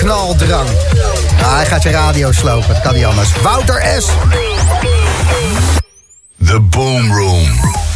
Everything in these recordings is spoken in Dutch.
knaldrang. Nou, hij gaat je radio slopen, dat kan niet anders. Wouter S. The Boom Room.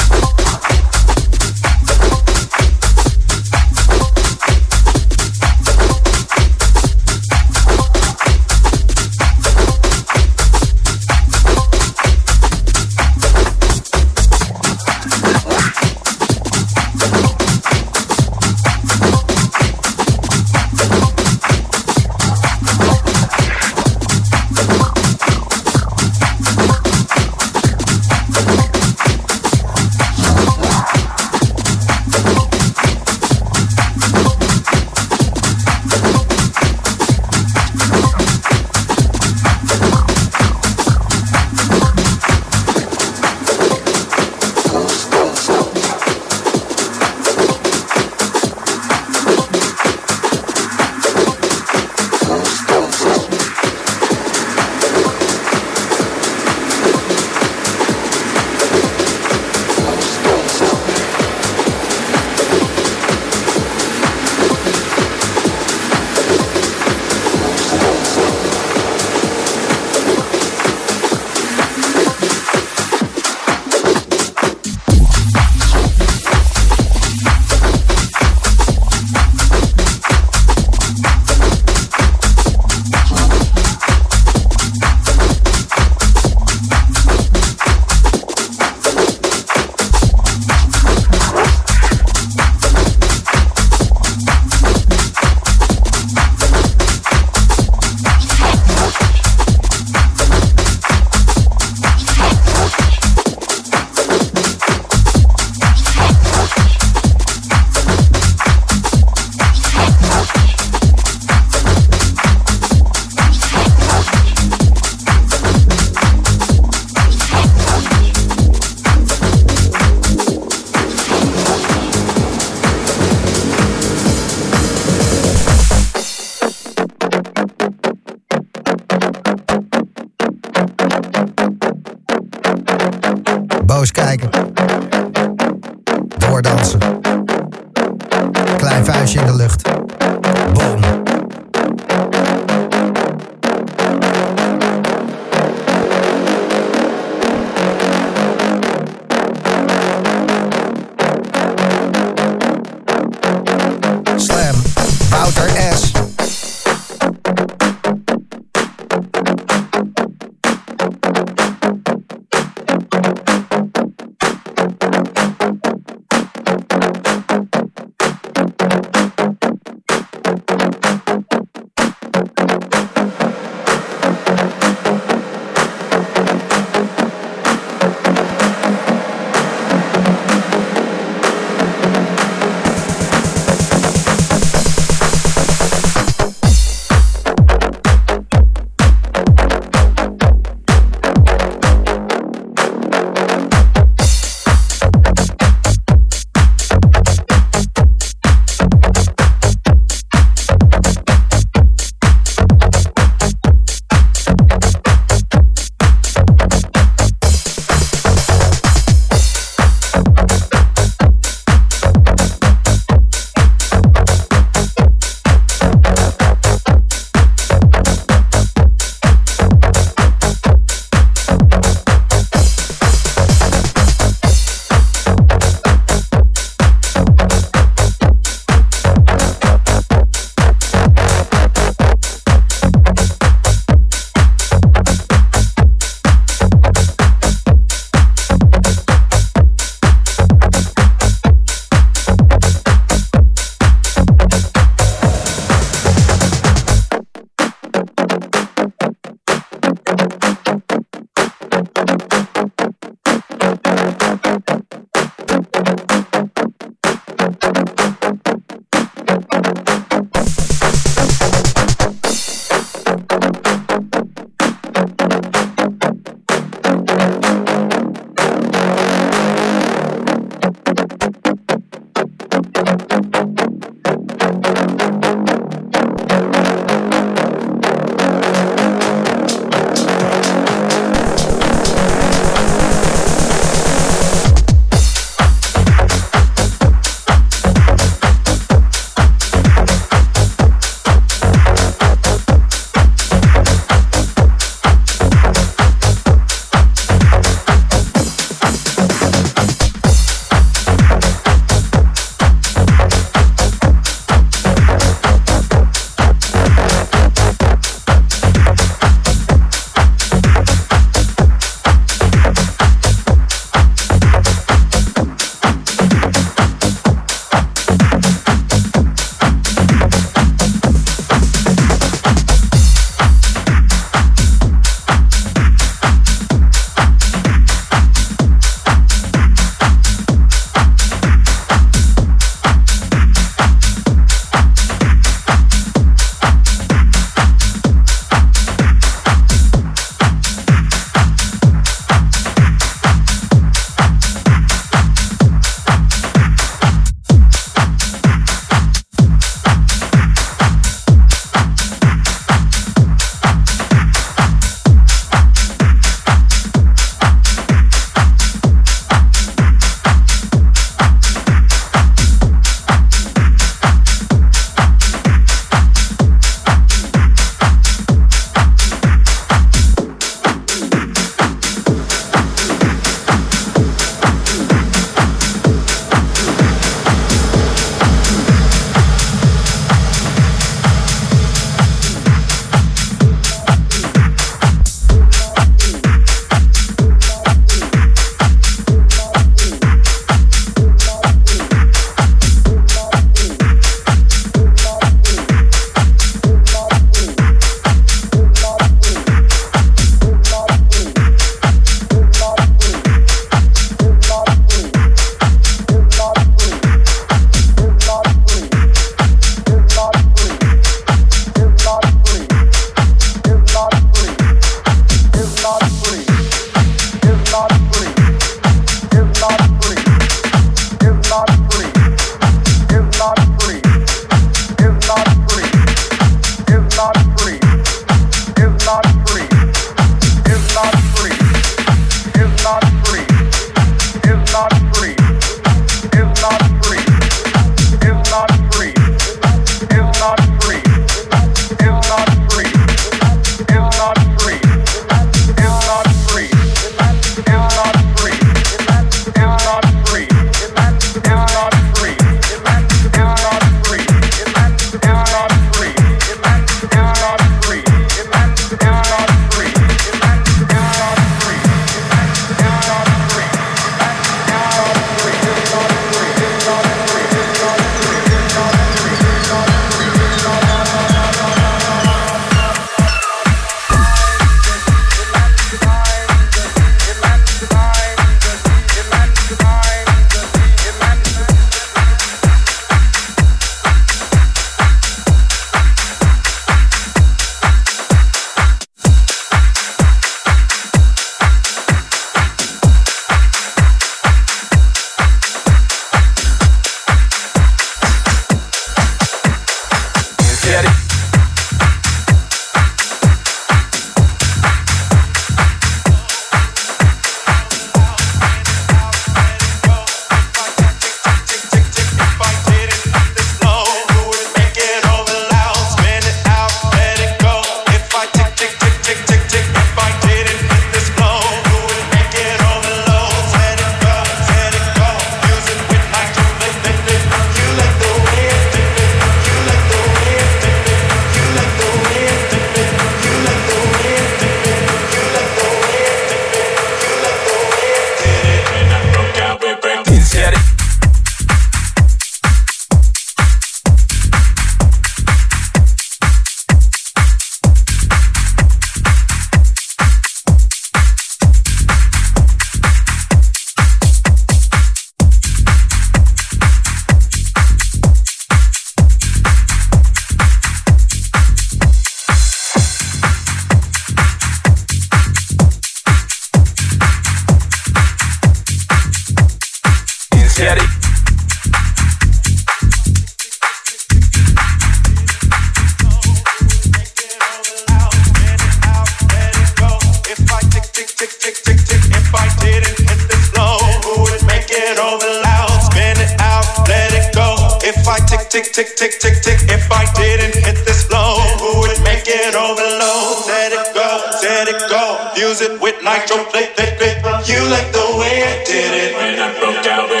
Let it go. Use it with nitro, play, play, play. You like the way I did it when I broke down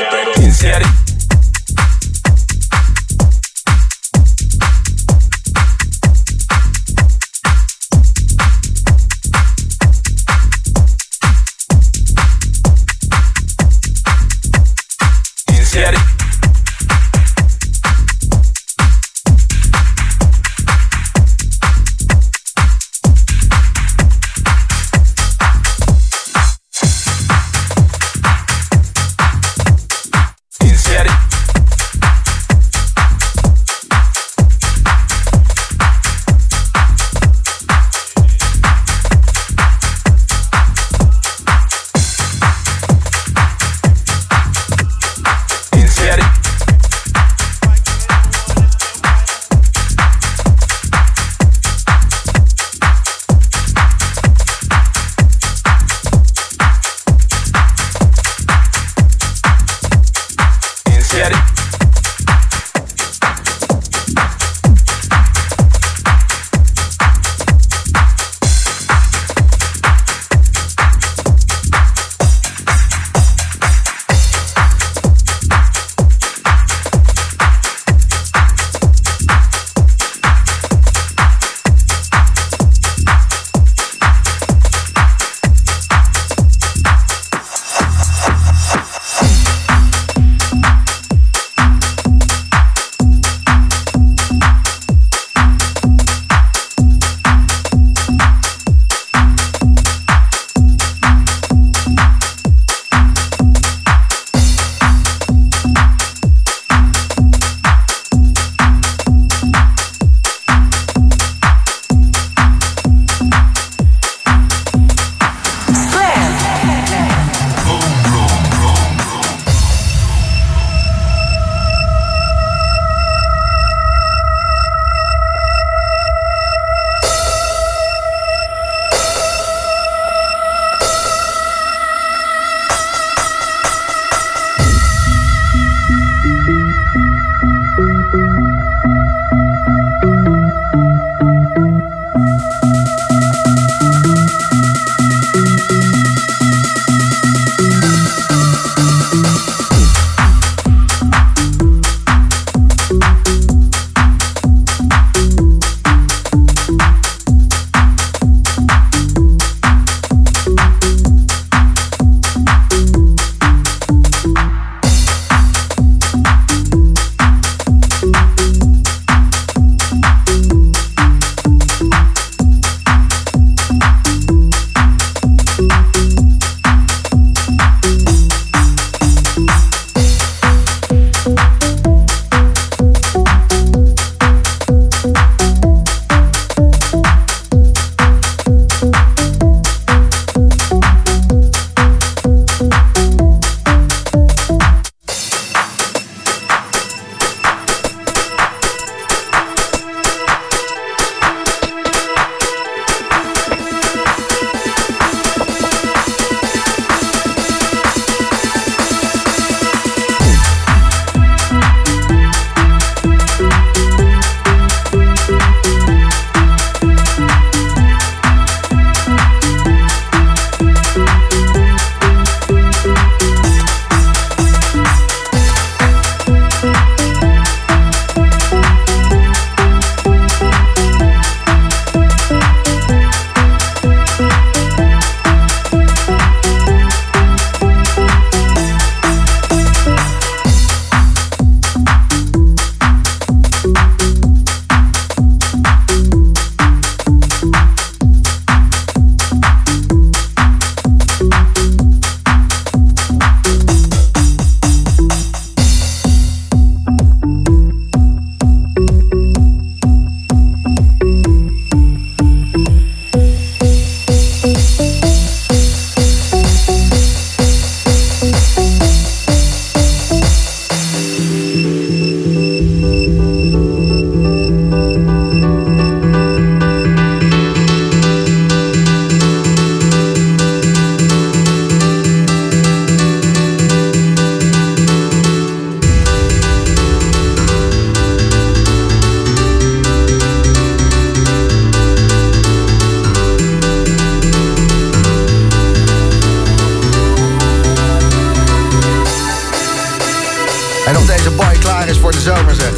deze boy klaar is voor de zomer, zeg.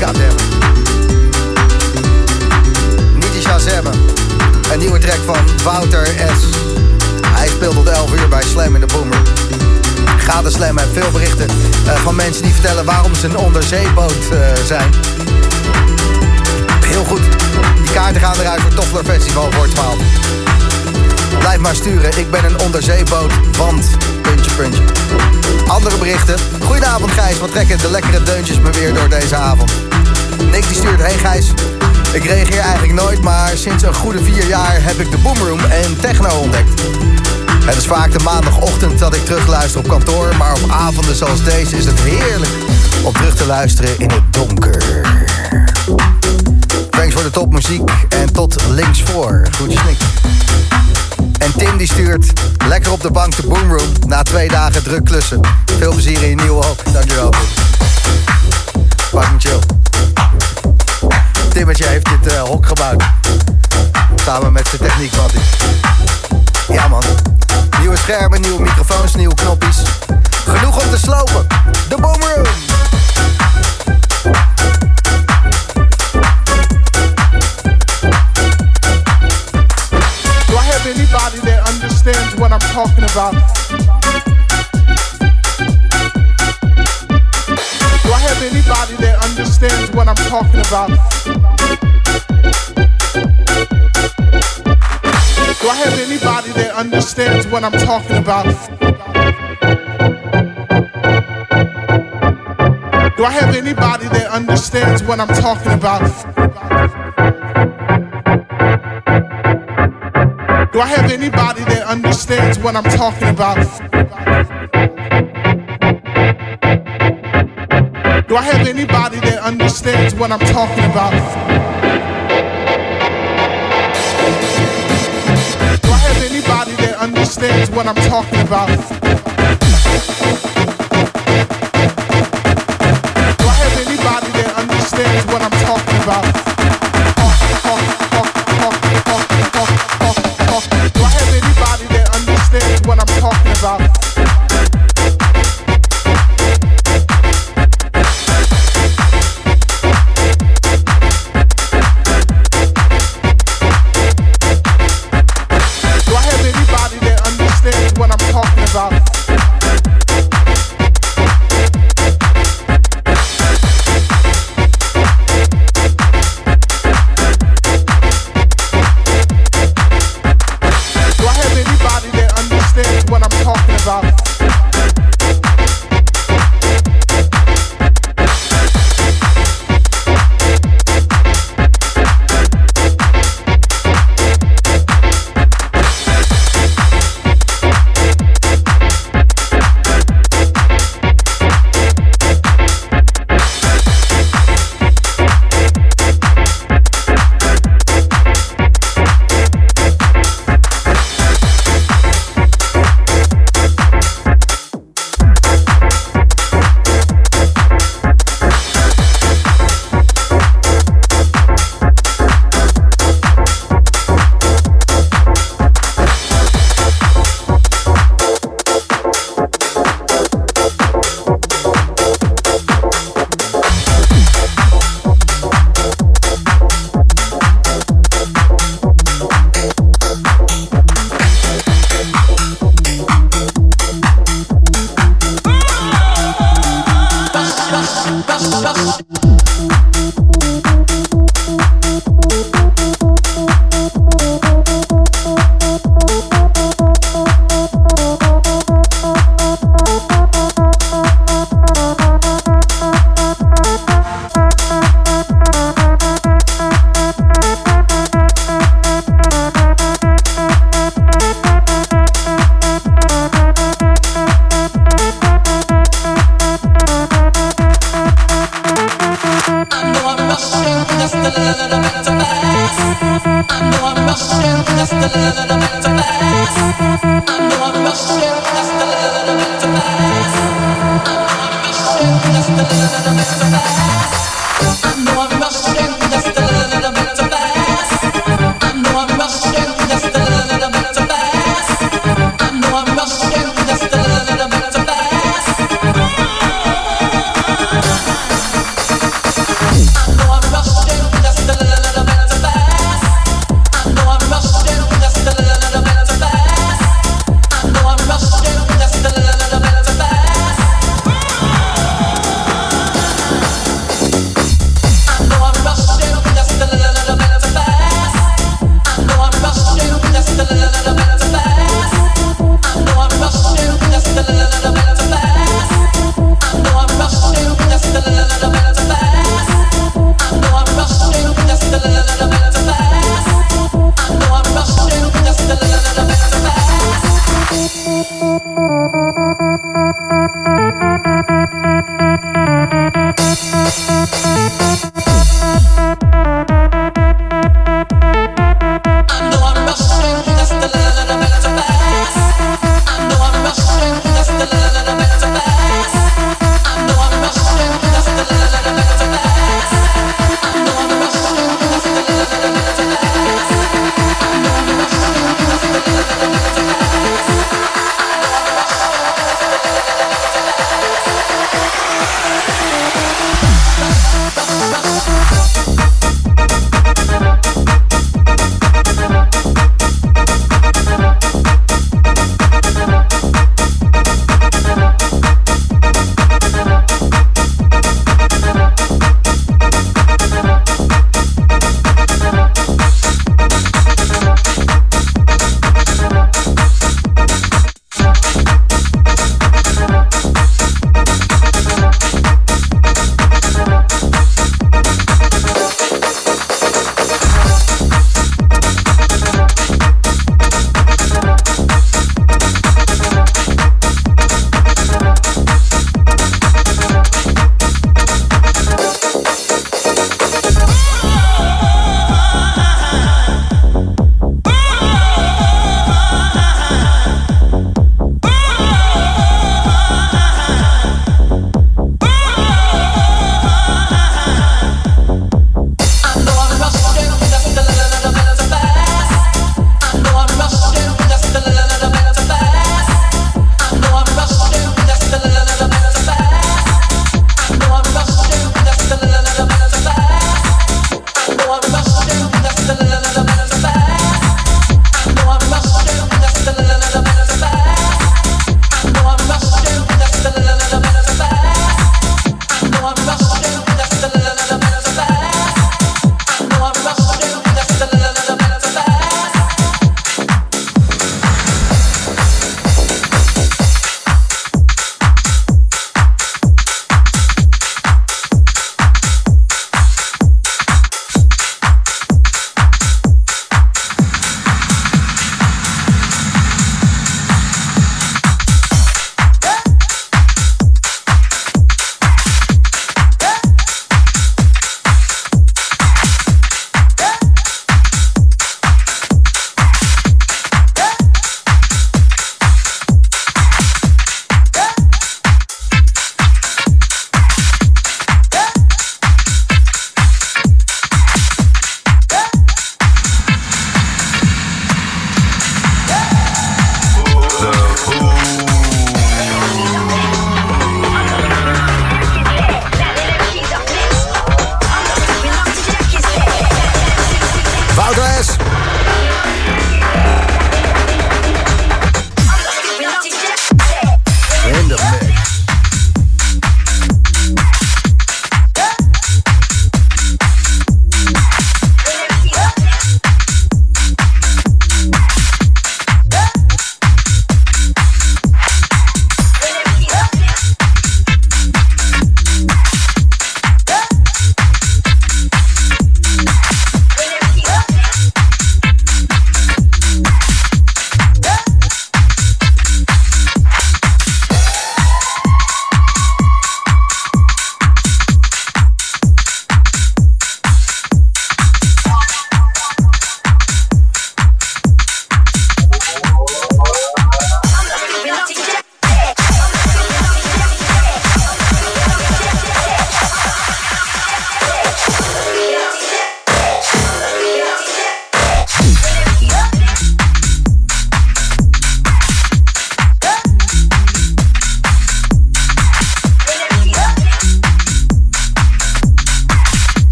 Goddamn. Niet die hebben. Een nieuwe track van Wouter S. Hij speelt tot 11 uur bij Slam in de Boomer. Gade Slam en veel berichten eh, van mensen die vertellen waarom ze een onderzeeboot eh, zijn. Heel goed. Die kaarten gaan eruit voor Toffler Festival voor 12. Blijf maar sturen. Ik ben een onderzeeboot, want... Puntje, puntje. Andere berichten. Goedenavond Gijs, wat trekken de lekkere deuntjes me weer door deze avond. Nick die stuurt, hey Gijs. Ik reageer eigenlijk nooit, maar sinds een goede vier jaar heb ik de Boomroom en Techno ontdekt. Het is vaak de maandagochtend dat ik terugluister op kantoor, maar op avonden zoals deze is het heerlijk om terug te luisteren in het donker. Thanks voor de topmuziek en tot links voor. Goedjes Nick. En Tim die stuurt lekker op de bank de Boomroom na twee dagen druk klussen. Veel plezier in je nieuwe hok. Dankjewel. Fucking chill. Timmetje heeft dit uh, hok gebouwd. Samen met zijn techniekmat. Ja man. Nieuwe schermen, nieuwe microfoons, nieuwe knopjes. Genoeg om te slopen. De Boomroom. Talking about? Do I have anybody that understands what I'm talking about? Do I have anybody that understands what I'm talking about? Do I have anybody that understands what I'm talking about? Do I have anybody that understands what I'm talking about? Do I have anybody that understands what I'm talking about? Do I have anybody that understands what I'm talking about? Do I have anybody that understands what I'm talking about?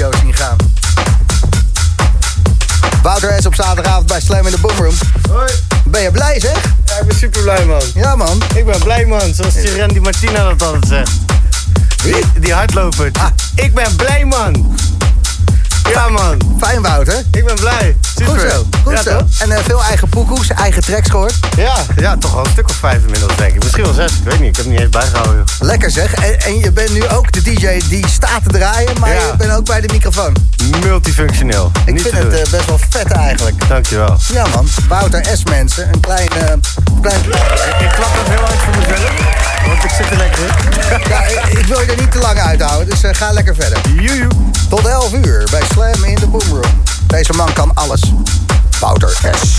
studio gaan. Wouter S op zaterdagavond bij Slam in de Boomroom. Hoi. Ben je blij zeg? Ja, ik ben super blij man. Ja man. Ik ben blij man, zoals die Randy Martina dat altijd zegt. Die hardloper. Ah. Ik ben blij man. Ja, man. Fijn Wouter. Ik ben blij. Super. Goed zo, goed ja, zo. toch? En eh, veel eigen poekoes, eigen tracks gehoord. Ja, ja, toch wel een stuk of vijf inmiddels, denk ik. Misschien wel zes, ik weet niet. Ik heb het niet eens bijgehouden. joh. Lekker zeg. En, en je bent nu ook de DJ die staat te draaien, maar Ja. je bent ook bij de microfoon. Multifunctioneel. Ik niet vind het eh, best wel vet eigenlijk. Dankjewel. Ja man, Wouter S mensen. Een klein... eh, klein Ik klap dat heel hard voor mezelf, want ik zit er lekker in. ja, ik, ik wil je er niet te lang uithouden, dus eh, ga lekker verder. Joejoe. Tot 11 uur bij Slam in de Boomroom. Deze man kan alles. Wouter S.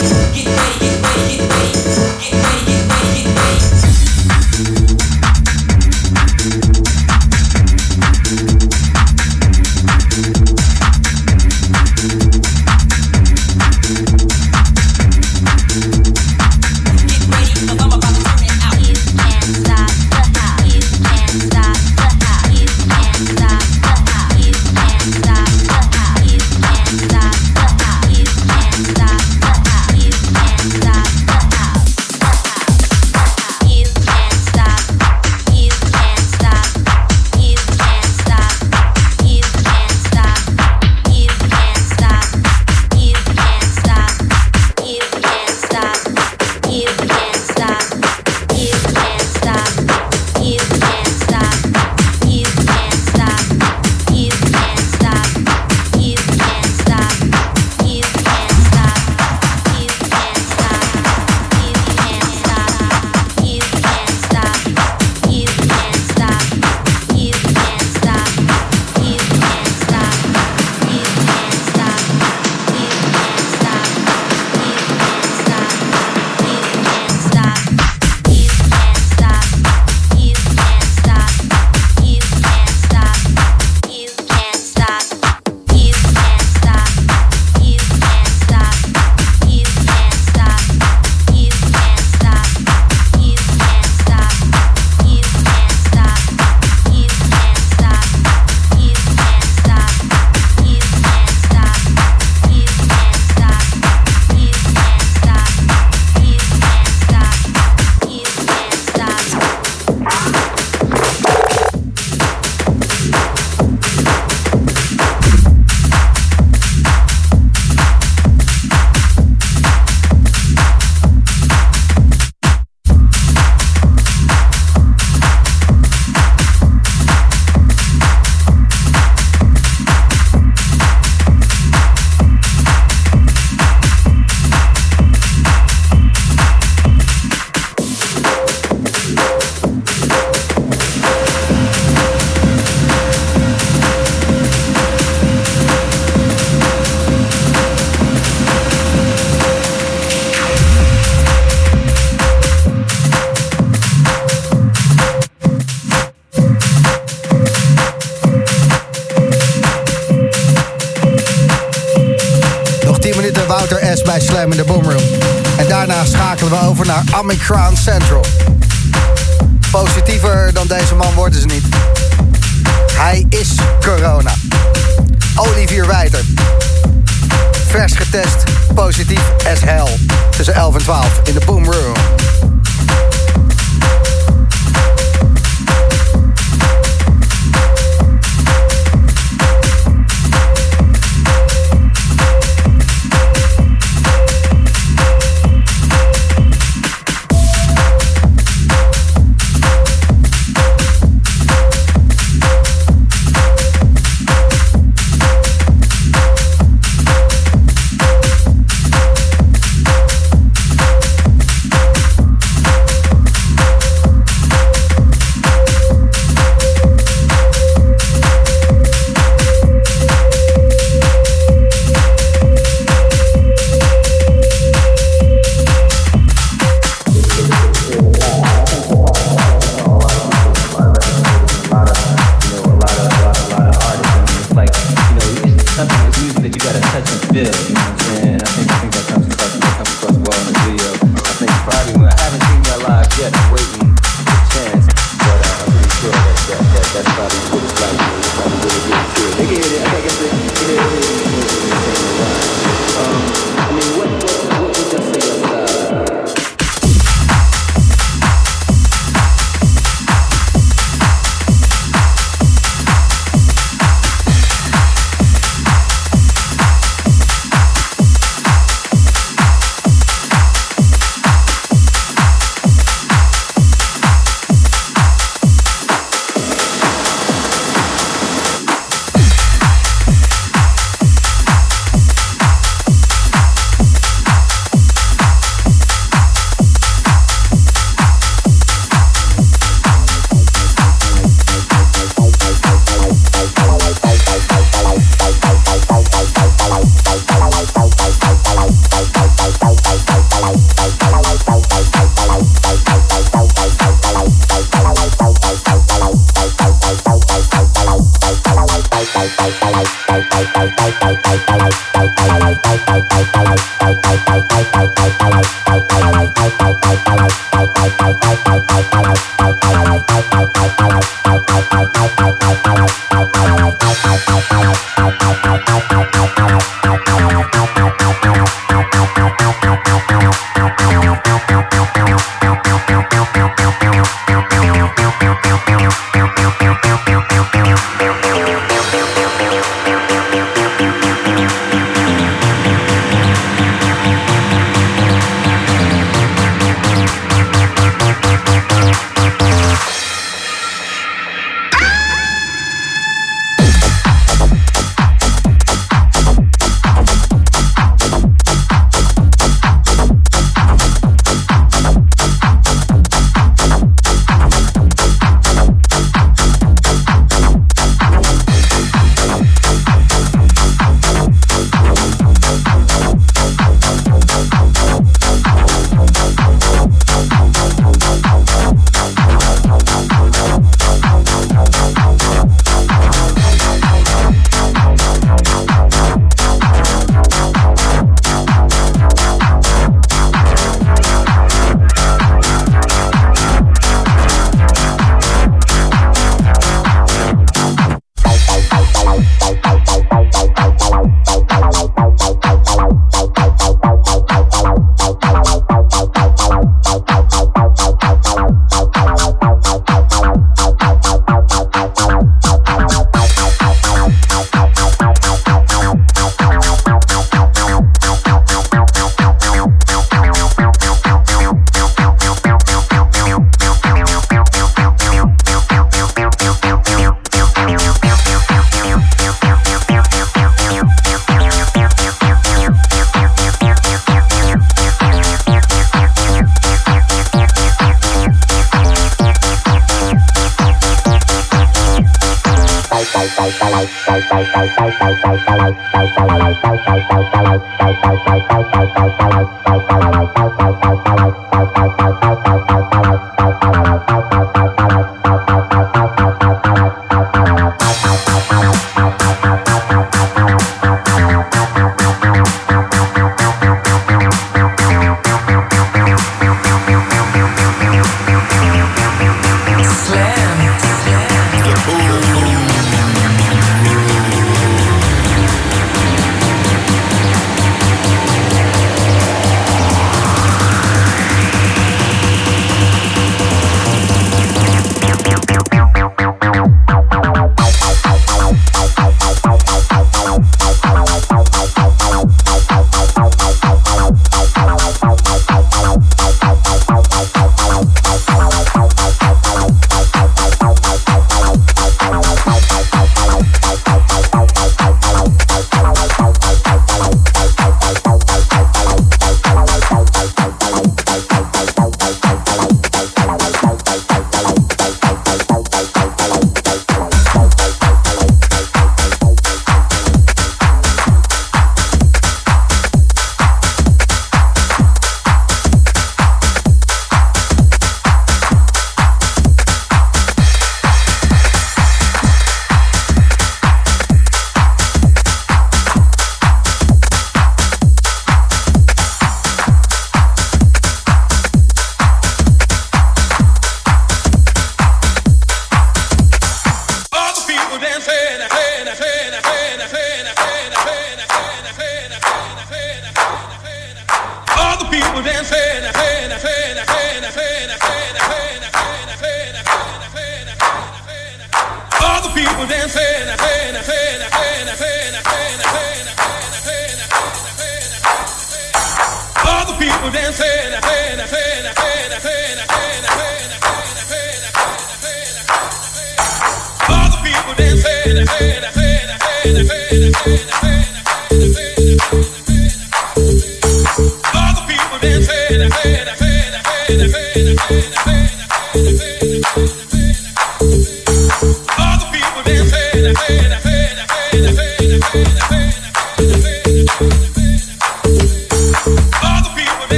Get ready.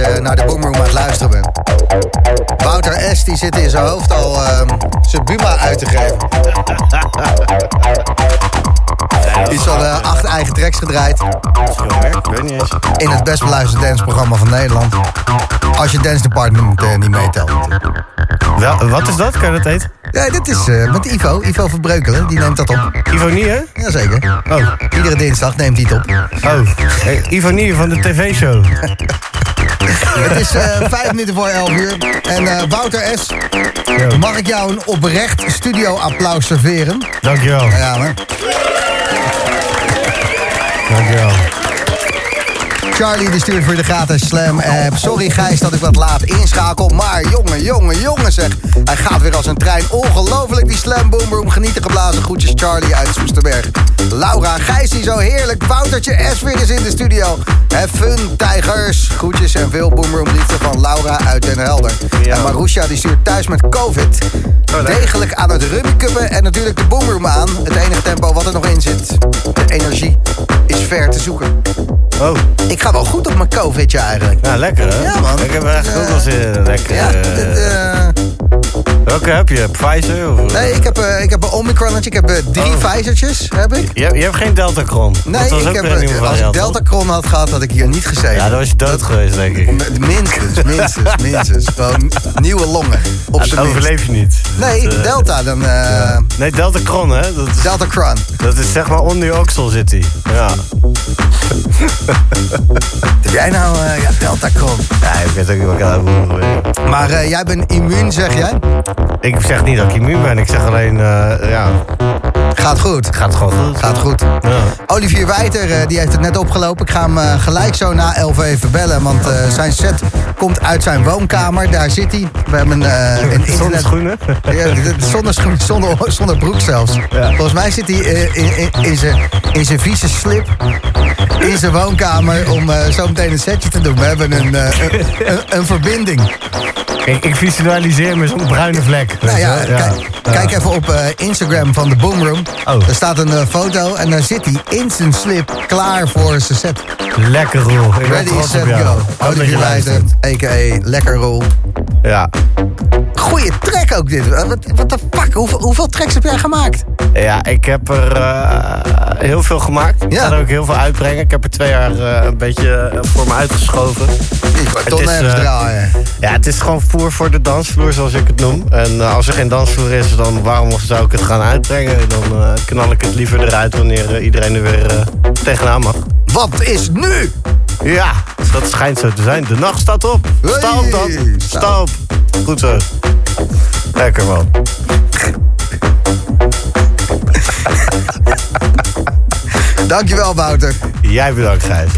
Je naar de Boomroom aan het luisteren bent. Wouter S. die zit in zijn hoofd al ehm, zijn Buma uit te geven. Iets van eh, acht eigen tracks gedraaid. In het best beluisterde danceprogramma van Nederland. Als je Dance Department eh, niet meetelt. Wel, wat is dat? Kan je dat eten? Ja, dit is eh, met Ivo. Ivo Verbreukelen, die neemt dat op. Ivonie, hè? Jazeker. Oh, Iedere dinsdag neemt hij het op. oh. Hey, Ivonie van de tv-show. Het is eh, vijf minuten voor elf uur. En eh, Wouter S., Yo, mag ik jou een oprecht studio-applaus serveren? dankjewel. Ja, hè? Dankjewel. Charlie stuurt voor de gratis Slam app. Sorry Gijs dat ik wat laat inschakel. Maar jongen, jongen, jongen zeg. Hij gaat weer als een trein. Ongelooflijk die Slam Boomroom. Genieten geblazen. Groetjes Charlie uit Soesterberg. Laura, Gijs die zo heerlijk. Woutertje S weer eens in de studio. Have fun, tijgers. Groetjes en veel Boomroom liefde van Laura uit Den Helder. En Marusha die stuurt thuis met COVID. Degelijk aan het rummikuppen en natuurlijk de Boomroom aan. Het enige tempo wat er nog in zit. De energie is ver te zoeken. Oh, Ik ga wel goed op mijn COVIDje eigenlijk. nou lekker hè? Ja, man. Ik heb er eigenlijk ook wel zin in. Lekker. Ja, eh, dit, eh, Welke heb je? Pfizer? Of, Nee, ik heb, eh, ik heb een Omicronnetje. Ik heb eh, drie Oh. Pfizertjes, heb ik. Je, je hebt geen Deltacron. Nee, dat was ik ook heb, een nieuwe eh, als ik? Deltacron had gehad, had ik hier niet gezeten. Ja, dan was je dood geweest, denk ik. Minstens, minstens, minstens. Gewoon nieuwe longen. Op Dat zijn minst. overleef je niet. Nee, Dat, Delta, dan eh Nee, Deltacron, hè? Dat is, Deltacron. dat is zeg maar onder je oksel zit hij. Ja. Heb jij nou ja, Deltacron? ja, ik weet ook niet wat ik aan. Maar jij bent immuun, zeg jij? Ik zeg niet dat ik immuun ben. Ik zeg alleen, eh, ja, Gaat goed. gaat gewoon goed. Gaat goed. Ja. Olivier Wijter, eh, die heeft het net opgelopen. Ik ga hem eh, gelijk zo na 11 even bellen. Want eh, zijn set komt uit zijn woonkamer. Daar zit hij. We hebben een Zonder internet... Ja, zonder, schoen, zonder, zonder broek zelfs. Volgens mij zit hij in, in, in zijn in zijn vieze slip in zijn woonkamer om eh, zo meteen een setje te doen. We hebben een, een, een, een verbinding. Ik, ik visualiseer me zo'n bruine vlek. Nou ja? Kijk, kijk even op Instagram van de Boomroom. Oh. Er staat een eh, foto en daar zit hij in zijn slip klaar voor zijn set. Lekker ben Ready, set, go. Olivier luistert. a.k.a. Lekker Rol. Ja. Goeie track ook dit. Wat wat de fuck? Hoeveel, hoeveel tracks heb jij gemaakt? ja, ik heb er eh, heel veel gemaakt. Ik Ja. ga er ook heel veel uitbrengen. Ik heb er twee jaar eh, een beetje eh, voor me uitgeschoven. Het is, nergens eh, draaien. Ja, het is gewoon voer voor de dansvloer, zoals ik het noem. En eh, als er geen dansvloer is, dan waarom zou ik het gaan uitbrengen? Dan eh, knal ik het liever eruit wanneer eh, iedereen er weer eh, tegenaan mag. Wat is nu? Ja, dat schijnt zo te zijn. De nacht staat op. Sta op dan. Sta op. Goed zo. Lekker man. Dankjewel, Wouter. Jij bedankt, Gijs.